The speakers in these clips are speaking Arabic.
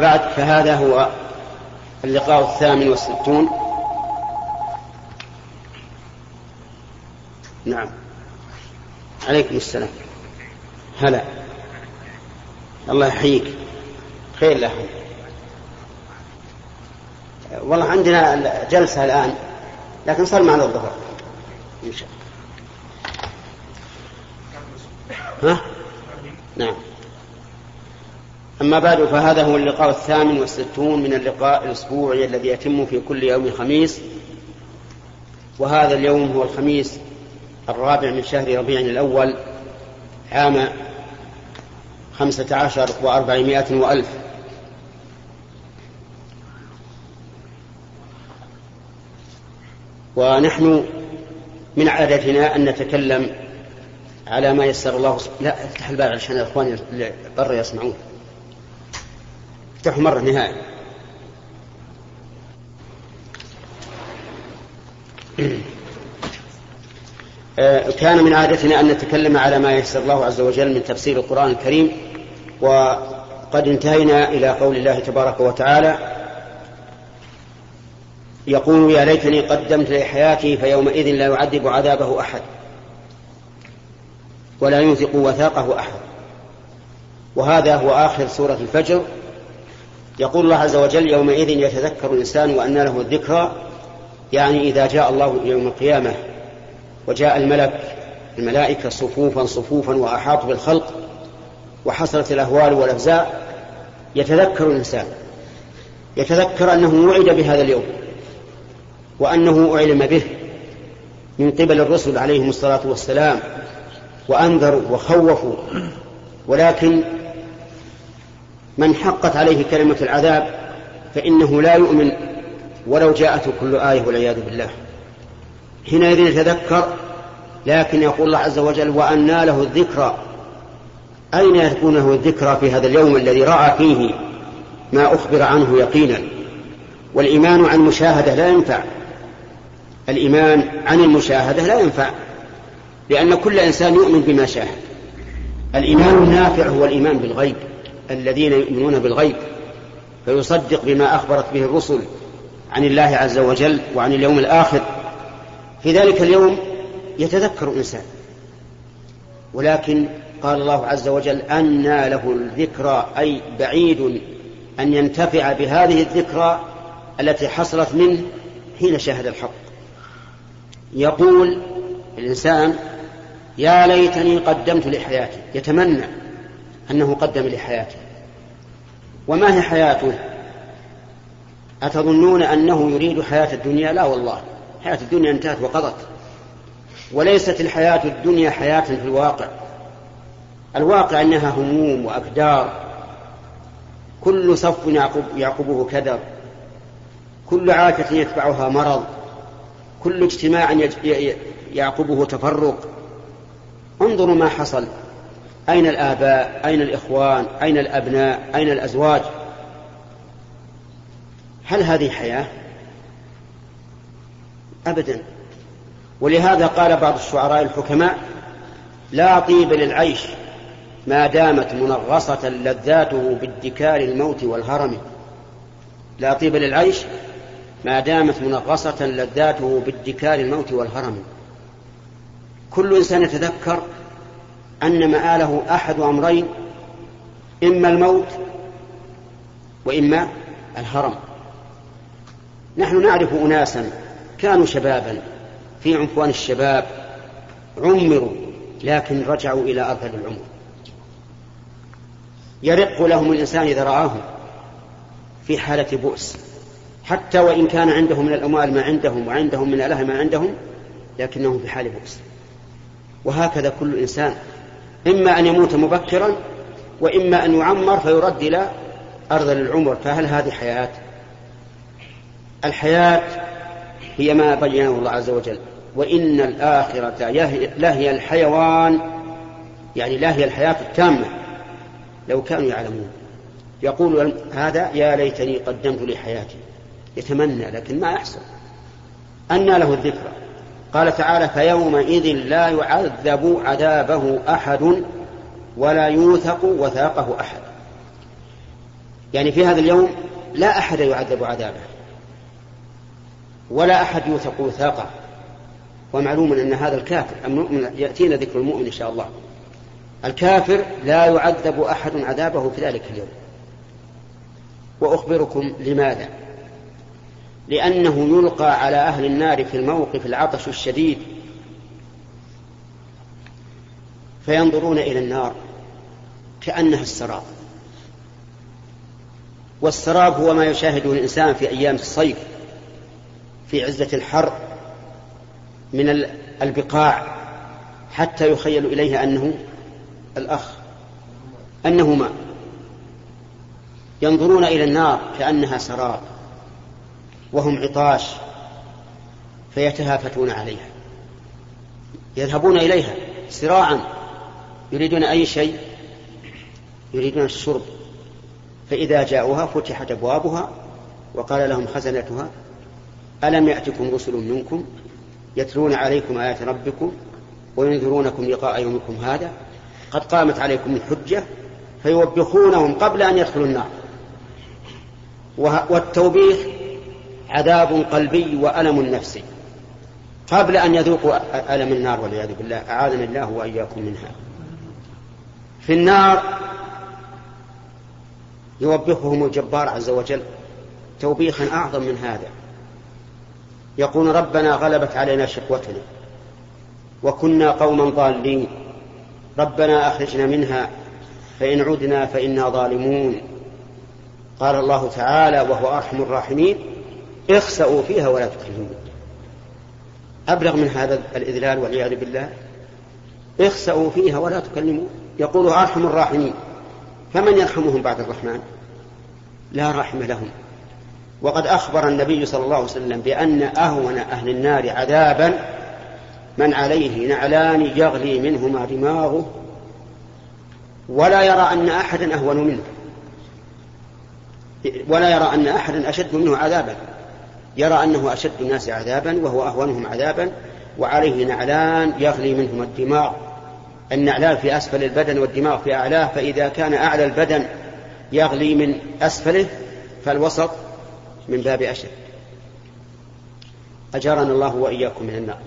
بعد فهذا هو اللقاء الثامن والستون. نعم. عليكم السلام. هلا. الله يحييك. خير له. والله عندنا جلسة الآن لكن صار معنا الظهر. إن شاء الله. ها؟ نعم. أما بعد فهذا هو اللقاء الثامن والستون من اللقاء الأسبوعي الذي يتم في كل يوم خميس. وهذا اليوم هو الخميس الرابع من شهر ربيع الأول عام خمسة عشر وأربعمائة وألف. ونحن من عادتنا أن نتكلم على ما يسر الله لا افتح الباب عشان الأخوان اللي برا يسمعون. افتحوا مرة نهائي. آه، كان من عادتنا أن نتكلم على ما يسر الله عز وجل من تفسير القرآن الكريم وقد انتهينا إلى قول الله تبارك وتعالى يقول يا ليتني قدمت لحياتي فيومئذ لا يعذب عذابه أحد ولا يوثق وثاقه أحد. وهذا هو آخر سورة الفجر. يقول الله عز وجل يومئذ يتذكر الإنسان وأن له الذكرى يعني إذا جاء الله يوم القيامة وجاء الملك الملائكة صفوفا صفوفا وأحاط بالخلق وحصلت الأهوال والأفزاء يتذكر الإنسان. يتذكر أنه وعد بهذا اليوم وأنه أعلم به من قبل الرسل عليهم الصلاة والسلام وأنذروا وخوفوا ولكن من حقت عليه كلمة العذاب فإنه لا يؤمن ولو جاءته كل آية والعياذ بالله. حينئذ يتذكر لكن يقول الله عز وجل وأنى له الذكرى. أين يكون له الذكرى في هذا اليوم الذي رأى فيه ما أخبر عنه يقينا؟ والإيمان عن مشاهدة لا ينفع. الإيمان عن المشاهدة لا ينفع لأن كل إنسان يؤمن بما شاهد. الإيمان النافع هو الإيمان بالغيب. الذين يؤمنون بالغيب فيصدق بما أخبرت به الرسل عن الله عز وجل وعن اليوم الآخر. في ذلك اليوم يتذكر الإنسان ولكن قال الله عز وجل أنى له الذكرى أي بعيد أن ينتفع بهذه الذكرى التي حصلت منه حين شاهد الحق. يقول الإنسان يا ليتني قدمت لحياتي يتمنى أنه قدم لحياته. وما هي حياته؟ أتظنون أنه يريد حياة الدنيا؟ لا والله. حياة الدنيا انتهت وقضت. وليست الحياة الدنيا حياة في الواقع. الواقع أنها هموم وأكدار كل صف يعقب يعقبه كدر كل عاكة يتبعها مرض. كل اجتماع يعقبه تفرق. انظروا ما حصل. أين الآباء؟ أين الإخوان؟ أين الأبناء؟ أين الأزواج؟ هل هذه حياة؟ أبدا. ولهذا قال بعض الشعراء الحكماء لا طيب للعيش ما دامت منغصة لذاته بادكار الموت والهرم. لا طيب للعيش ما دامت منغصة لذاته بادكار الموت والهرم. كل إنسان يتذكر أن مآله أحد أمرين إما الموت وإما الهرم. نحن نعرف أناسا كانوا شبابا في عنفوان الشباب عمروا لكن رجعوا إلى أرذل العمر. يرق لهم الإنسان إذا رآهم في حالة بؤس. حتى وإن كان عندهم من الأموال ما عندهم وعندهم من الأله ما عندهم لكنهم في حال بؤس. وهكذا كل إنسان إما أن يموت مبكرا وإما أن يعمر فيرد إلى أرض العمر فهل هذه حياة؟ الحياة هي ما بينه الله عز وجل وإن الآخرة لهي الحيوان يعني لا هي الحياة التامة لو كانوا يعلمون. يقول هذا يا ليتني قدمت لحياتي يتمنى لكن ما يحصل أنى له الذكرى. قال تعالى فيومئذ لا يعذب عذابه أحد ولا يوثق وثاقه أحد. يعني في هذا اليوم لا أحد يعذب عذابه ولا أحد يوثق وثاقه. ومعلوم أن هذا الكافر المؤمن يأتينا ذكر المؤمن إن شاء الله. الكافر لا يعذب أحد عذابه في ذلك اليوم. وأخبركم لماذا؟ لأنه يلقى على أهل النار في الموقف العطش الشديد. فينظرون إلى النار كأنها السراب. والسراب هو ما يشاهده الإنسان في أيام الصيف في عزة الحر من البقاع حتى يخيل إليه أنه الأخ أنه ماء. ينظرون إلى النار كأنها سراب. وهم عطاش فيتهافتون عليها. يذهبون إليها سراعا يريدون أي شيء؟ يريدون الشرب. فإذا جاءوها فتحت أبوابها وقال لهم خزنتها ألم يأتكم رسل منكم يتلون عليكم آيات ربكم وينذرونكم لقاء يومكم هذا؟ قد قامت عليكم الحجة فيوبخونهم قبل أن يدخلوا النار. والتوبيخ عذاب قلبي وألم نفسي. قبل أن يذوقوا ألم النار والعياذ بالله أعاذنا الله وإياكم منها. في النار يوبخهم الجبار عز وجل توبيخا أعظم من هذا. يقول ربنا غلبت علينا شقوتنا وكنا قوما ضالين. ربنا أخرجنا منها فإن عدنا فإنا ظالمون. قال الله تعالى وهو أرحم الراحمين. اخسأوا فيها ولا تكلمون أبلغ من هذا الإذلال والعياذ بالله. اخسأوا فيها ولا تكلمون يقول أرحم الراحمين. فمن يرحمهم بعد الرحمن؟ لا رحم لهم. وقد أخبر النبي صلى الله عليه وسلم بأن أهون أهل النار عذابا من عليه نعلان يغلي منهما دماغه ولا يرى أن أحدا أهون منه. ولا يرى أن أحدا أشد منه عذابا. يرى أنه أشد الناس عذابا وهو أهونهم عذابا وعليه نعلان يغلي منهما الدماغ النعلان في أسفل البدن والدماغ في أعلاه فإذا كان أعلى البدن يغلي من أسفله فالوسط من باب أشد. أجارنا الله وإياكم من النار.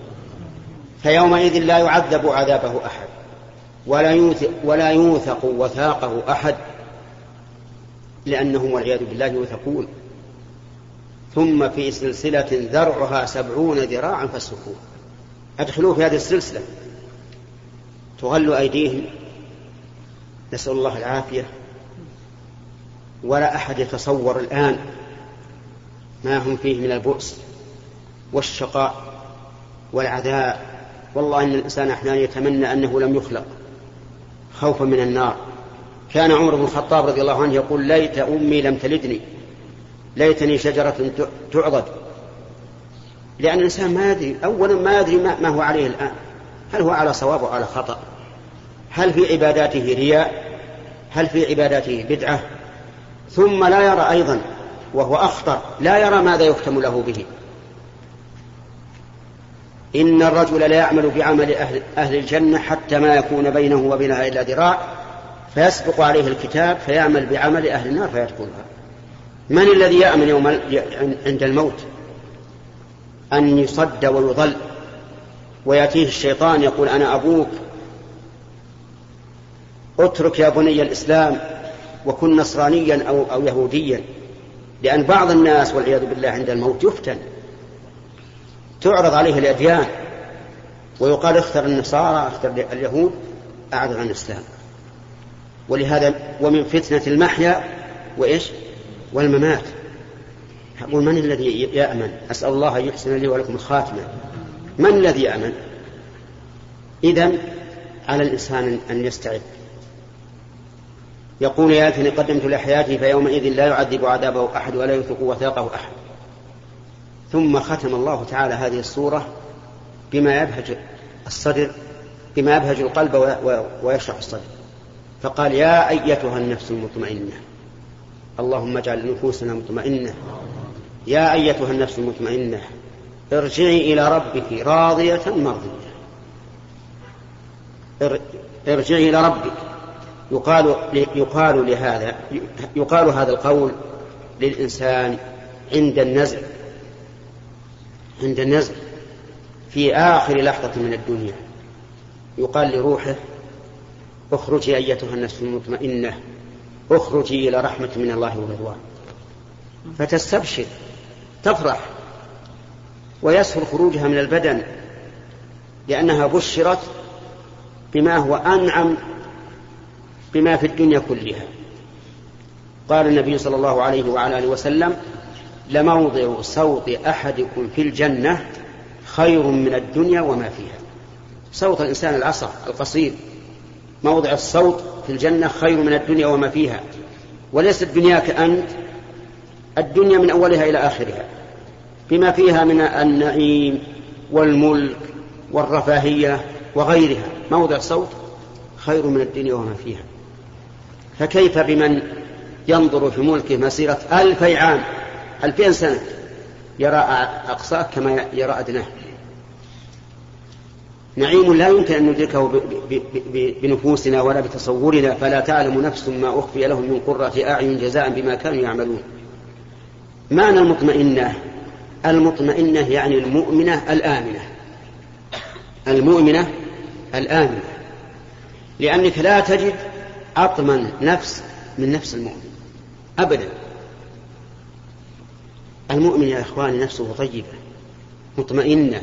فيومئذ لا يعذب عذابه أحد ولا يوثق, ولا يوثق وثاقه أحد لأنهم والعياذ بالله يوثقون. ثم في سلسلة ذرعها سبعون ذراعا فاسلكوه أدخلوه في هذه السلسلة. تغل أيديهم. نسأل الله العافية. ولا أحد يتصور الآن ما هم فيه من البؤس والشقاء والعذاب. والله إن الإنسان أحيانا يتمنى أنه لم يخلق خوفا من النار. كان عمر بن الخطاب رضي الله عنه يقول ليت أمي لم تلدني. ليتني شجرة تعضد. لأن الإنسان ما يدري أولا ما يدري ما هو عليه الآن. هل هو على صواب أو على خطأ؟ هل في عباداته رياء؟ هل في عباداته بدعة؟ ثم لا يرى أيضا وهو أخطر لا يرى ماذا يختم له به. إن الرجل لا يعمل بعمل أهل, أهل الجنة حتى ما يكون بينه وبينها إلا ذراع فيسبق عليه الكتاب فيعمل بعمل أهل النار فيدخلها. من الذي يأمن يوم عند الموت؟ أن يصد ويضل. ويأتيه الشيطان يقول أنا أبوك. اترك يا بني الإسلام وكن نصرانيا أو, أو يهوديا. لأن بعض الناس والعياذ بالله عند الموت يفتن. تعرض عليه الأديان. ويقال اختر النصارى اختر اليهود أعرض عن الإسلام. ولهذا ومن فتنة المحيا وإيش؟ والممات. أقول من الذي يأمن؟ أسأل الله أن يحسن لي ولكم الخاتمة من الذي يأمن؟ إذا على الإنسان أن يستعد. يقول يا ليتني قدمت لحياتي فيومئذ لا يعذب عذابه أحد ولا يثق وثاقه أحد. ثم ختم الله تعالى هذه الصورة بما يبهج الصدر بما يبهج القلب ويشرح الصدر. فقال يا أيتها النفس المطمئنة. اللهم اجعل نفوسنا مطمئنة. يا أيتها النفس المطمئنة ارجعي إلى ربك راضية مرضية ارجعي إلى ربك. يقال يقال لهذا يقال هذا القول للإنسان عند النزع عند النزع في آخر لحظة من الدنيا. يقال لروحه اخرجي أيتها النفس المطمئنة. اخرجي إلى رحمة من الله ورضوان. فتستبشر تفرح ويسهل خروجها من البدن لأنها بشرت بما هو أنعم بما في الدنيا كلها. قال النبي صلى الله عليه وعلى آله وسلم لموضع صوت أحدكم في الجنة خير من الدنيا وما فيها. صوت الإنسان العصا القصير. موضع الصوت في الجنة خير من الدنيا وما فيها. وليست دنياك أنت. الدنيا من أولها إلى آخرها. بما فيها من النعيم والملك والرفاهية وغيرها. موضع صوت خير من الدنيا وما فيها. فكيف بمن ينظر في ملكه مسيرة ألفي عام؟ ألفين سنة. يرى أقصاه كما يرى أدناه. نعيم لا يمكن أن ندركه بنفوسنا ولا بتصورنا فلا تعلم نفس ما أخفي لهم من قرة أعين جزاء بما كانوا يعملون. معنى المطمئنة؟ المطمئنة يعني المؤمنة الآمنة. المؤمنة الآمنة. لأنك لا تجد أطمن نفس من نفس المؤمن. أبدا. المؤمن يا إخواني نفسه طيبة مطمئنة.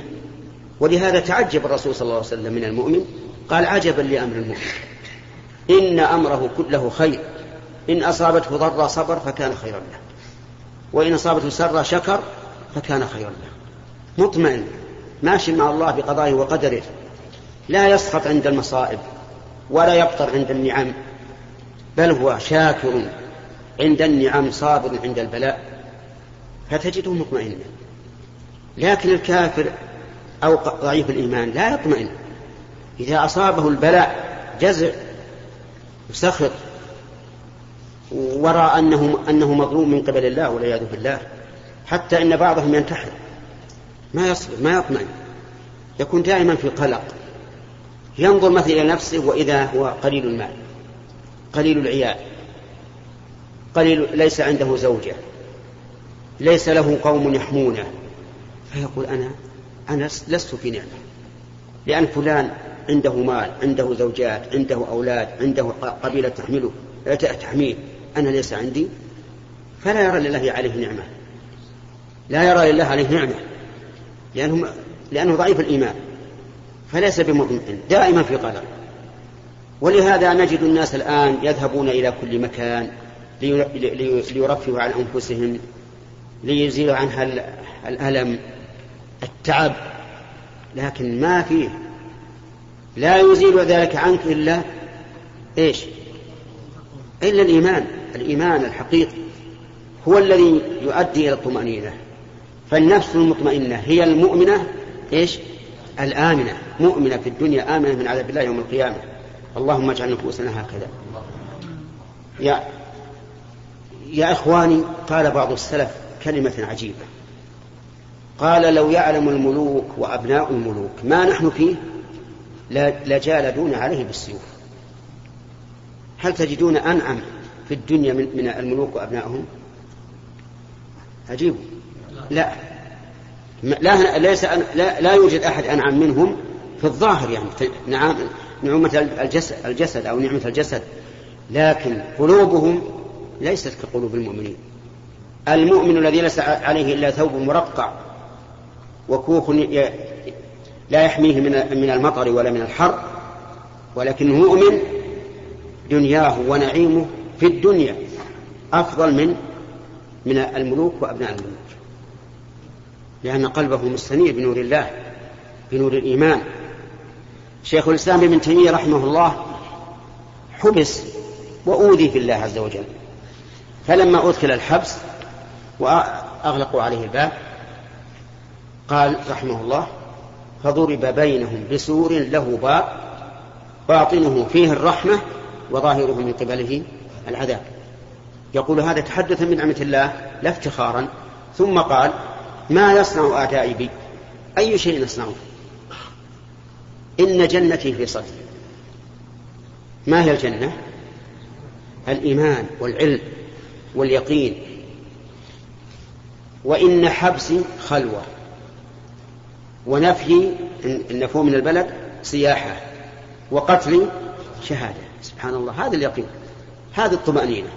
ولهذا تعجب الرسول صلى الله عليه وسلم من المؤمن قال عجبا لأمر المؤمن. إن أمره كله خير. إن أصابته ضر صبر فكان خيرا له. وإن أصابته سر شكر فكان خيرا له. مطمئن. ماشي مع الله بقضائه وقدره. لا يسخط عند المصائب ولا يبطر عند النعم. بل هو شاكر عند النعم صابر عند البلاء. فتجده مطمئنا. لكن الكافر أو ضعيف الإيمان لا يطمئن. إذا أصابه البلاء جزع وسخط ورأى أنه أنه مظلوم من قبل الله والعياذ بالله حتى إن بعضهم ينتحر. ما يصبر ما يطمئن. يكون دائما في قلق ينظر مثلا إلى نفسه وإذا هو قليل المال قليل العيال قليل ليس عنده زوجة ليس له قوم يحمونه. فيقول أنا أنا لست في نعمة. لأن فلان عنده مال عنده زوجات عنده أولاد عنده قبيلة تحمله تحميه. أنا ليس عندي. فلا يرى لله عليه نعمة. لا يرى لله عليه نعمة. لأنه, لأنه ضعيف الإيمان. فليس بمطمئن. دائما في قلق. ولهذا نجد الناس الآن يذهبون إلى كل مكان ليرفهوا عن أنفسهم ليزيلوا عنها الألم. التعب لكن ما فيه لا يزيل ذلك عنك إلا إيش؟ إلا الإيمان. الإيمان الحقيقي هو الذي يؤدي إلى الطمأنينة. فالنفس المطمئنة هي المؤمنة إيش؟ الآمنة. مؤمنة في الدنيا آمنة من عذاب الله يوم القيامة. اللهم اجعل نفوسنا هكذا. يا يا إخواني قال بعض السلف كلمة عجيبة. قال لو يعلم الملوك وأبناء الملوك ما نحن فيه؟ لجالدون عليه بالسيوف. هل تجدون أنعم في الدنيا من, الملوك وأبنائهم؟ عجيب. لا. لا ليس لا, لا يوجد أحد أنعم منهم في الظاهر يعني. نعم نعمة الجسد, الجسد أو نعمة الجسد. لكن قلوبهم ليست كقلوب المؤمنين. المؤمن الذي ليس عليه إلا ثوب مرقع وكوخ لا يحميه من من المطر ولا من الحر ولكنه مؤمن دنياه ونعيمه في الدنيا أفضل من من الملوك وأبناء الملوك. لأن قلبه مستنير بنور الله بنور الإيمان. شيخ الإسلام ابن تيمية رحمه الله حبس وأوذي في الله عز وجل. فلما أدخل الحبس وأغلقوا عليه الباب قال رحمه الله فضرب بينهم بسور له باب باطنه فيه الرحمة وظاهره من قبله العذاب. يقول هذا تحدثا من نعمة الله لا افتخارا. ثم قال ما يصنع أعدائي بي؟ أي شيء يصنعون إن جنتي في صدري. ما هي الجنة؟ الإيمان والعلم واليقين. وإن حبسي خلوة. ونفي النفو من البلد سياحة وقتلي شهادة. سبحان الله هذا اليقين. هذه الطمأنينة.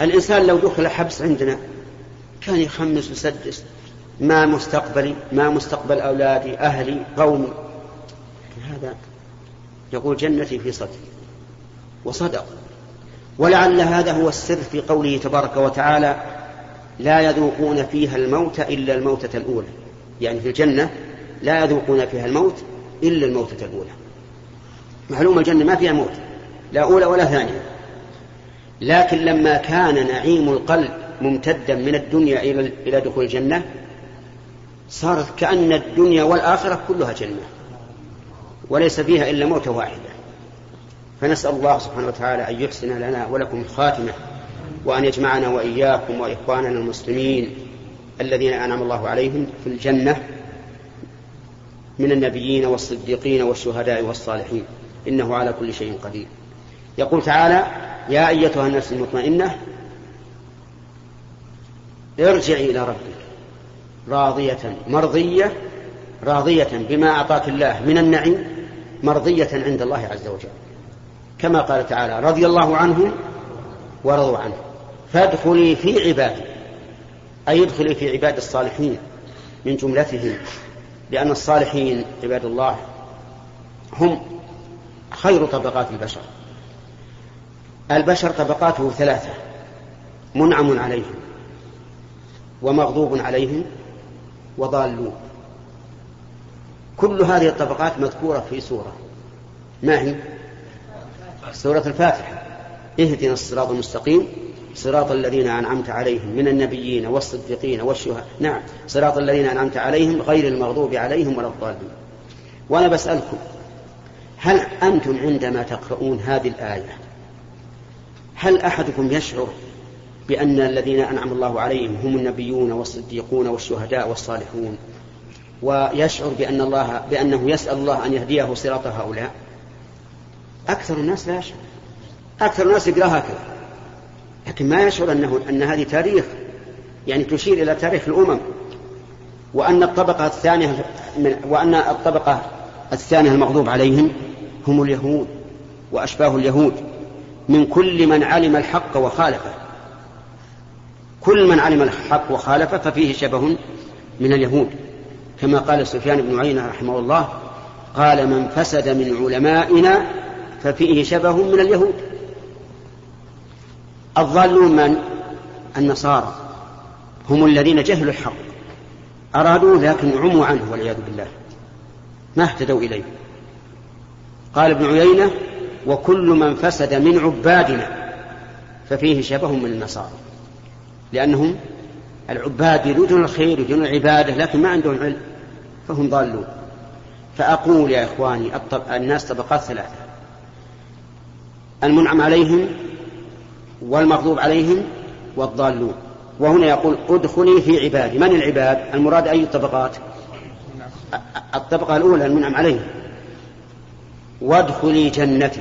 الإنسان لو دخل حبس عندنا كان يخمس ويسدس. ما مستقبلي ما مستقبل أولادي أهلي قومي. هذا يقول جنتي في صدري. وصدق. ولعل هذا هو السر في قوله تبارك وتعالى لا يذوقون فيها الموت إلا الموتة الأولى. يعني في الجنة لا يذوقون فيها الموت إلا الموتة الأولى. معلوم الجنة ما فيها موت لا أولى ولا ثانية. لكن لما كان نعيم القلب ممتدا من الدنيا إلى إلى دخول الجنة صارت كأن الدنيا والآخرة كلها جنة وليس فيها إلا موتة واحدة. فنسأل الله سبحانه وتعالى أن يحسن لنا ولكم الخاتمة وأن يجمعنا وإياكم وإخواننا المسلمين الذين أنعم الله عليهم في الجنة من النبيين والصديقين والشهداء والصالحين. إنه على كل شيء قدير. يقول تعالى يا أيتها النفس المطمئنة ارجعي إلى ربك راضية مرضية راضية بما أعطاك الله من النعيم مرضية عند الله عز وجل. كما قال تعالى رضي الله عنهم ورضوا عنه. فادخلي في عبادي. أي ادخلي في عباد الصالحين من جملتهم لأن الصالحين عباد الله هم خير طبقات البشر. البشر طبقاته ثلاثة منعم عليهم ومغضوب عليهم وضالون. كل هذه الطبقات مذكورة في سورة. ما هي؟ سورة الفاتحة. اهدنا الصراط المستقيم. صراط الذين أنعمت عليهم من النبيين والصديقين والشهداء. نعم صراط الذين أنعمت عليهم غير المغضوب عليهم ولا الضالين. وأنا بسألكم هل أنتم عندما تقرؤون هذه الآية هل أحدكم يشعر بأن الذين أنعم الله عليهم هم النبيون والصديقون والشهداء والصالحون؟ ويشعر بأن الله بأنه يسأل الله أن يهديه صراط هؤلاء؟ أكثر الناس لا يشعر. أكثر الناس يقرأ هكذا. لكن ما يشعر أنه أن هذه تاريخ يعني تشير إلى تاريخ الأمم. وأن الطبقة الثانية من وأن الطبقة الثانية المغضوب عليهم هم اليهود وأشباه اليهود. من كل من علم الحق وخالفه. كل من علم الحق وخالفه ففيه شبه من اليهود. كما قال سفيان بن عيينة رحمه الله قال من فسد من علمائنا ففيه شبه من اليهود. الضالون من؟ النصارى. هم الذين جهلوا الحق. أرادوا لكن عموا عنه والعياذ بالله. ما اهتدوا إليه. قال ابن عيينة وكل من فسد من عبادنا ففيه شبه من النصارى. لأنهم العباد يريدون الخير يريدون العبادة لكن ما عندهم علم فهم ضالون. فأقول يا إخواني الناس طبقات ثلاثة. المنعم عليهم والمغضوب عليهم والضالون. وهنا يقول ادخلي في عبادي من العباد؟ المراد أي الطبقات؟ الطبقة الأولى المنعم عليهم وادخلي جنتي.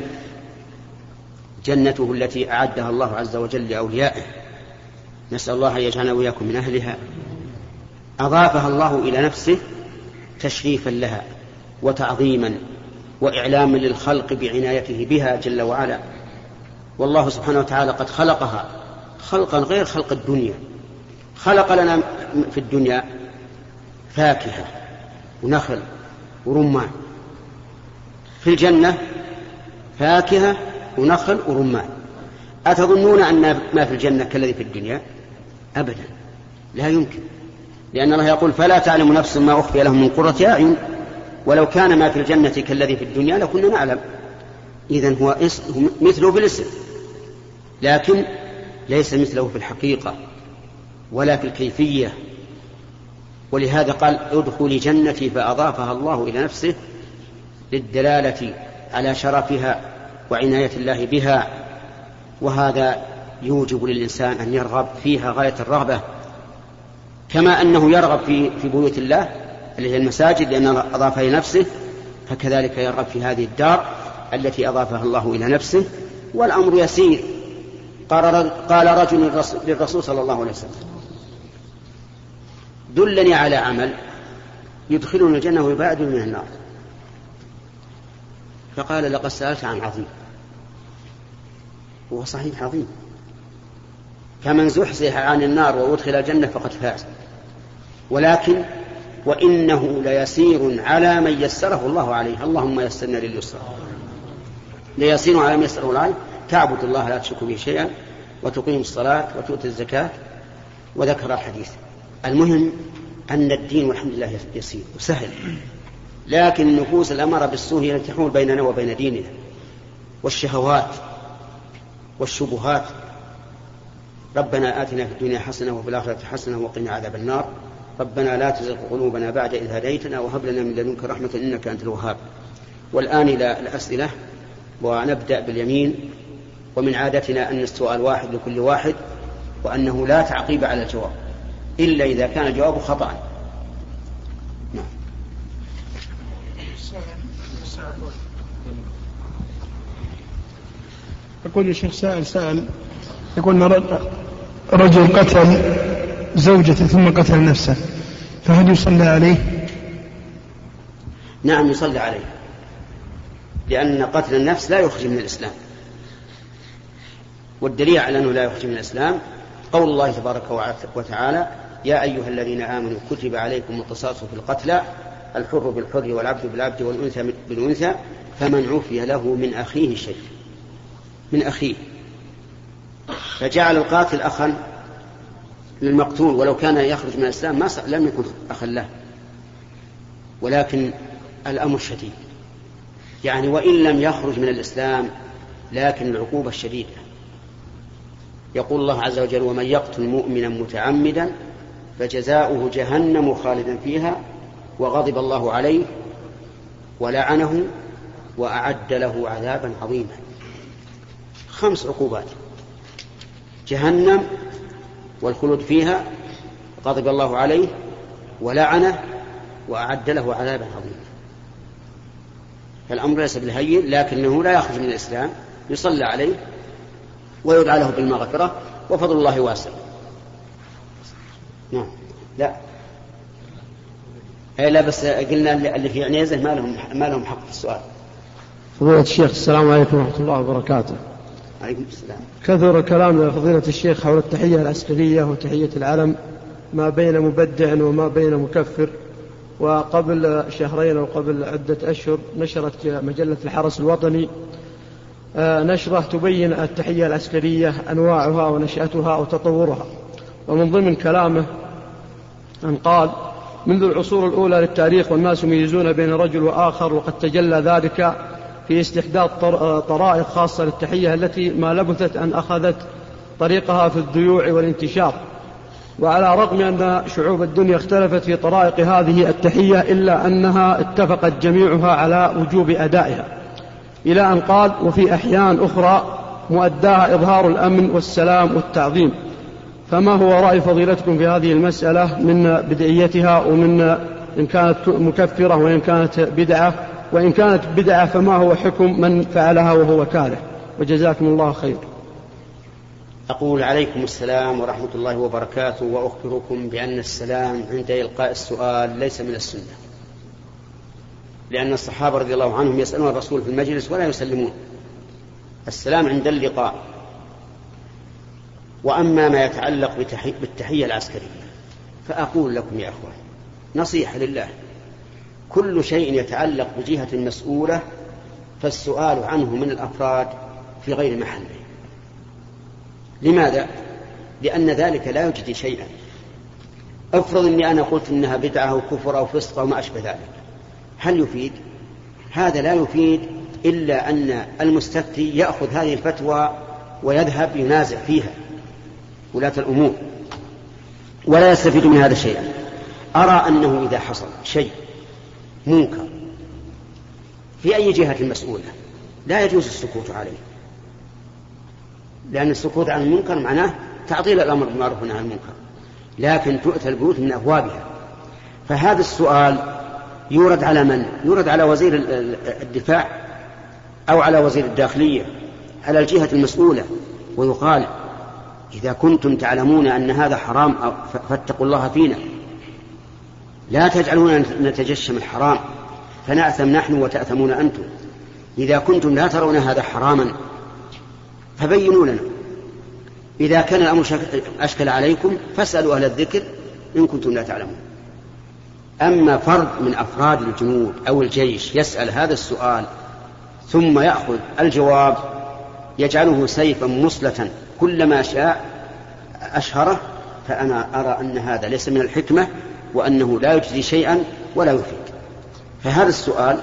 جنته التي أعدها الله عز وجل لأوليائه. نسأل الله أن يجعلنا وإياكم من أهلها. أضافها الله إلى نفسه تشريفا لها وتعظيما وإعلاما للخلق بعنايته بها جل وعلا. والله سبحانه وتعالى قد خلقها خلقا غير خلق الدنيا. خلق لنا في الدنيا فاكهة ونخل ورمان. في الجنة فاكهة ونخل ورمان. أتظنون أن ما في الجنة كالذي في الدنيا؟ أبدا. لا يمكن. لأن الله يقول فلا تعلم نفس ما أخفي لهم من قرة أعين. ولو كان ما في الجنة كالذي في الدنيا لكنا نعلم. إذا هو مثله في الاسم. لكن ليس مثله في الحقيقة ولا في الكيفية. ولهذا قال ادخلي جنتي فأضافها الله إلى نفسه للدلالة على شرفها وعناية الله بها. وهذا يوجب للإنسان أن يرغب فيها غاية الرغبة. كما أنه يرغب في في بيوت الله اللي هي المساجد لأنه أضافها إلى نفسه فكذلك يرغب في هذه الدار. التي أضافها الله إلى نفسه والأمر يسير. قال رجل للرسول صلى الله عليه وسلم دلني على عمل يدخلني الجنة ويبعدني من النار. فقال لقد سألت عن عظيم. هو صحيح عظيم. فمن زحزح عن النار وأدخل الجنة فقد فاز. ولكن وإنه ليسير على من يسره الله عليه. اللهم يسرنا لليسرى ليسير على من يسره تعبد الله لا تشرك به شيئا وتقيم الصلاة وتؤتي الزكاة. وذكر الحديث. المهم أن الدين والحمد لله يسير وسهل. لكن النفوس الأمارة بالسوء هي التي تحول بيننا وبين ديننا. والشهوات والشبهات. ربنا آتنا في الدنيا حسنة وفي الآخرة حسنة وقنا عذاب النار. ربنا لا تزغ قلوبنا بعد إذ هديتنا وهب لنا من لدنك رحمة إنك أنت الوهاب. والآن إلى الأسئلة. ونبدأ باليمين ومن عادتنا أن السؤال واحد لكل واحد وأنه لا تعقيب على الجواب إلا إذا كان الجواب خطأ نعم. يقول الشيخ سائل سأل يقول رجل قتل زوجته ثم قتل نفسه فهل يصلى عليه؟ نعم يصلى عليه لأن قتل النفس لا يخرج من الإسلام. والدليل على أنه لا يخرج من الإسلام قول الله تبارك وتعالى يا أيها الذين آمنوا كتب عليكم القصاص في القتلى الحر بالحر والعبد بالعبد والأنثى بالأنثى فمن عفي له من أخيه شيء. من أخيه. فجعل القاتل أخا للمقتول ولو كان يخرج من الإسلام ما لم يكن أخا له. ولكن الأمر شديد. يعني وإن لم يخرج من الإسلام لكن العقوبة الشديدة. يقول الله عز وجل ومن يقتل مؤمنا متعمدا فجزاؤه جهنم خالدا فيها وغضب الله عليه ولعنه وأعد له عذابا عظيما. خمس عقوبات جهنم والخلود فيها غضب الله عليه ولعنه وأعد له عذابا عظيما. فالأمر ليس بالهين لكنه لا يخرج من الإسلام يصلى عليه ويدعى له بالمغفرة وفضل الله واسع. نعم. لا. أي لا بس قلنا اللي في عنيزة ما لهم ما لهم حق في السؤال. فضيلة الشيخ السلام عليكم ورحمة الله وبركاته. عليكم السلام. كثر كلام فضيلة الشيخ حول التحية العسكرية وتحية العلم ما بين مبدع وما بين مكفر. وقبل شهرين أو قبل عدة أشهر نشرت مجلة الحرس الوطني آه، نشرة تبين التحية العسكرية أنواعها ونشأتها وتطورها. ومن ضمن كلامه أن قال منذ العصور الأولى للتاريخ والناس يميزون بين رجل وآخر وقد تجلى ذلك في استحداث طرائق خاصة للتحية التي ما لبثت أن أخذت طريقها في الذيوع والانتشار. وعلى رغم أن شعوب الدنيا اختلفت في طرائق هذه التحية إلا أنها اتفقت جميعها على وجوب أدائها. إلى أن قال وفي أحيان أخرى مؤداها إظهار الأمن والسلام والتعظيم. فما هو رأي فضيلتكم في هذه المسألة من بدعيتها ومن إن كانت مكفرة وإن كانت بدعة؟ وإن كانت بدعة فما هو حكم من فعلها وهو كاره؟ وجزاكم الله خير. أقول عليكم السلام ورحمة الله وبركاته وأخبركم بأن السلام عند إلقاء السؤال ليس من السنة. لأن الصحابة رضي الله عنهم يسألون الرسول في المجلس ولا يسلمون. السلام عند اللقاء. وأما ما يتعلق بالتحية العسكرية فأقول لكم يا أخوان نصيحة لله. كل شيء يتعلق بجهة مسؤولة فالسؤال عنه من الأفراد في غير محله. لماذا؟ لأن ذلك لا يجدي شيئا افرض إني أنا قلت إنها بدعة أو كفر أو فسق أو ما أشبه ذلك هل يفيد؟ هذا لا يفيد إلا أن المستفتي يأخذ هذه الفتوى ويذهب ينازع فيها ولاة الأمور ولا يستفيد من هذا شيئا أرى أنه إذا حصل شيء منكر في أي جهة مسؤولة لا يجوز السكوت عليه لأن السكوت عن المنكر معناه تعطيل الأمر بالمعروف عن المنكر. لكن تؤتى البيوت من أبوابها. فهذا السؤال يورد على من؟ يورد على وزير الدفاع أو على وزير الداخلية على الجهة المسؤولة ويقال إذا كنتم تعلمون أن هذا حرام فاتقوا الله فينا. لا تجعلونا نتجشم الحرام فنأثم نحن وتأثمون أنتم. إذا كنتم لا ترون هذا حراما فبينوا لنا. إذا كان الأمر أشكل عليكم فاسألوا أهل الذكر إن كنتم لا تعلمون. أما فرد من أفراد الجنود أو الجيش يسأل هذا السؤال ثم يأخذ الجواب يجعله سيفا مصلة كلما شاء أشهره فأنا أرى أن هذا ليس من الحكمة وأنه لا يجزي شيئا ولا يفيد. فهذا السؤال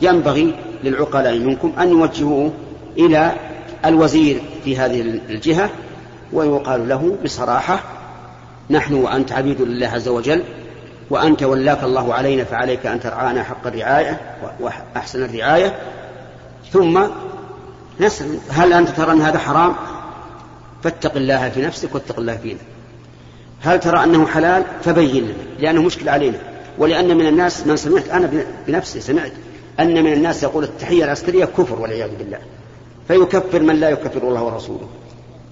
ينبغي للعقلاء منكم أن يوجهوه إلى الوزير في هذه الجهة ويقال له بصراحة نحن وأنت عبيد لله عز وجل وأنت ولاك الله علينا فعليك أن ترعانا حق الرعاية وأحسن الرعاية ثم نسأل هل أنت ترى أن هذا حرام؟ فاتق الله في نفسك واتق الله فينا هل ترى أنه حلال؟ فبين لنا لأنه مشكل علينا ولأن من الناس من سمعت أنا بنفسي سمعت أن من الناس يقول التحية العسكرية كفر والعياذ بالله. فيكفر من لا يكفر الله ورسوله.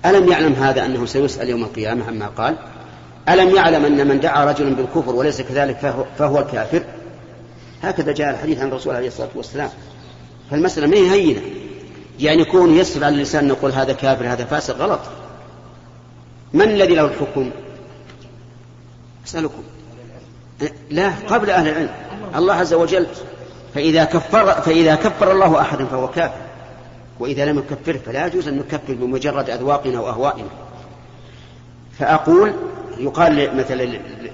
ألم يعلم هذا أنه سيسأل يوم القيامة عما قال؟ ألم يعلم أن من دعا رجلا بالكفر وليس كذلك فهو, فهو الكافر؟ هكذا جاء الحديث عن الرسول عليه الصلاة والسلام. فالمسألة ما هي هينة؟ يعني يكون يسر على اللسان نقول هذا كافر هذا فاسق غلط. من الذي له الحكم؟ أسألكم. لا قبل أهل العلم. الله عز وجل فإذا كفر فإذا كفر الله أحدا فهو كافر. وإذا لم يكفره فلا يجوز أن نكفر بمجرد أذواقنا وأهوائنا. فأقول يقال مثلا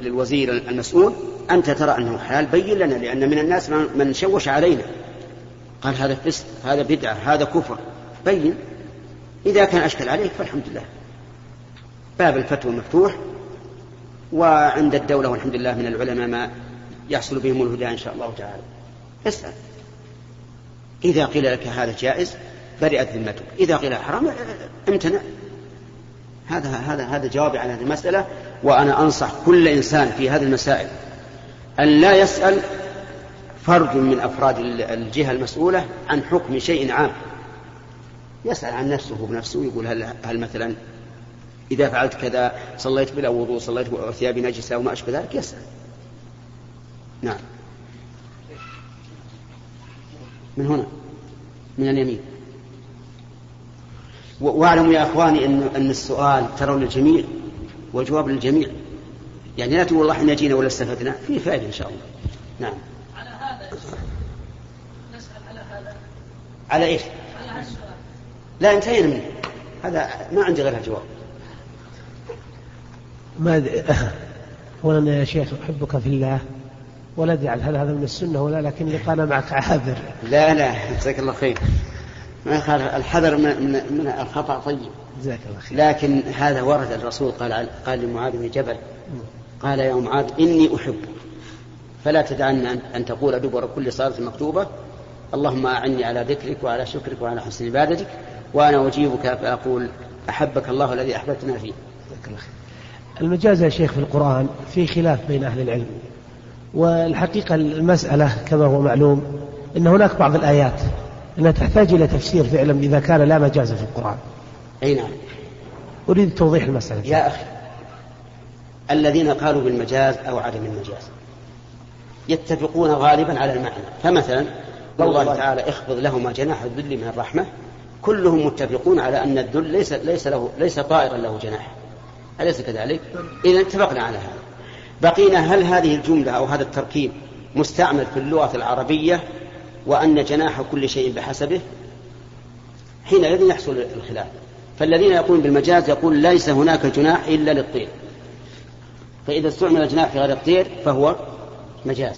للوزير المسؤول أنت ترى أنه حلال بين لنا لأن من الناس من شوش علينا. قال هذا فسق هذا بدعة هذا كفر. بين. إذا كان أشكل عليك فالحمد لله. باب الفتوى مفتوح. وعند الدولة والحمد لله من العلماء ما يحصل بهم الهدى إن شاء الله تعالى. اسأل. إذا قيل لك هذا جائز برئت ذمتك إذا قيل حرام امتنع. هذا هذا هذا جوابي عن هذه المسألة وأنا أنصح كل إنسان في هذه المسائل أن لا يسأل فرد من أفراد الجهة المسؤولة عن حكم شيء عام. يسأل عن نفسه بنفسه يقول هل, هل مثلا إذا فعلت كذا صليت بلا وضوء صليت وثيابي نجسة وما أشبه ذلك يسأل. نعم. من هنا؟ من اليمين. واعلموا يا إخواني ان أن السؤال ترى للجميع والجواب للجميع يعني لا تقول والله إحنا جينا ولا استفدنا في فائدة إن شاء الله. نعم. على هذا نسأل على هذا. على إيش؟ على هذا السؤال. لا انتهينا منه. هذا ما عندي غير الجواب ما اولا يا شيخ أحبك في الله. ولا أدري هل هذا من السنة ولا لكن لقانا معك عابر. لا لا. جزاك الله خير. ما يخالف الحذر من, من, من الخطأ طيب. جزاك الله خير. لكن هذا ورد الرسول قال قال لمعاذ بن جبل قال يا معاذ إني أحبك فلا تدعن أن تقول دبر كل صلاة مكتوبة. اللهم أعني على ذكرك وعلى شكرك وعلى حسن عبادتك وأنا أجيبك فأقول أحبك الله الذي أحببتنا فيه. جزاك الله خير. المجاز يا شيخ في القرآن في خلاف بين أهل العلم والحقيقة المسألة كما هو معلوم أن هناك بعض الآيات أنها تحتاج إلى تفسير فعلا إذا كان لا مجاز في القرآن. أي نعم. أريد توضيح المسألة. يا أخي الذين قالوا بالمجاز أو عدم المجاز يتفقون غالبا على المعنى. فمثلا الله تعالى اخفض لهما جناح الذل من الرحمة. كلهم متفقون على أن الذل ليس ليس له ليس طائرا له جناح. أليس كذلك؟ إذا اتفقنا على هذا. بقينا هل هذه الجملة أو هذا التركيب مستعمل في اللغة العربية؟ وأن جناح كل شيء بحسبه حينئذ يحصل الخلاف. فالذين يقولون بالمجاز يقول ليس هناك جناح إلا للطير. فإذا استعمل الجناح في غير الطير فهو مجاز.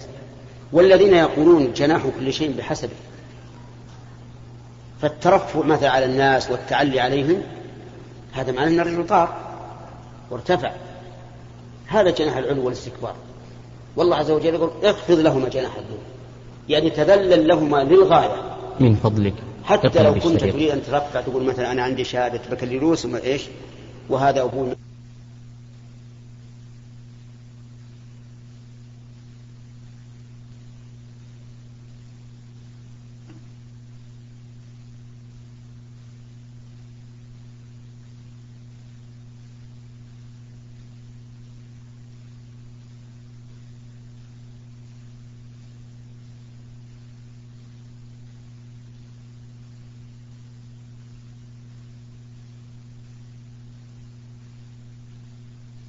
والذين يقولون جناح كل شيء بحسبه. فالترفع مثلا على الناس والتعلي عليهم هذا معناه أن الرجل طار وارتفع. هذا جناح العلو والاستكبار. والله عز وجل يقول اخفض لهما جناح الذل يعني تذلل لهما للغاية. من فضلك. حتى لو كنت تريد أن ترفع تقول مثلا أنا عندي شهادة بكالوريوس وما إيش؟ وهذا أبوي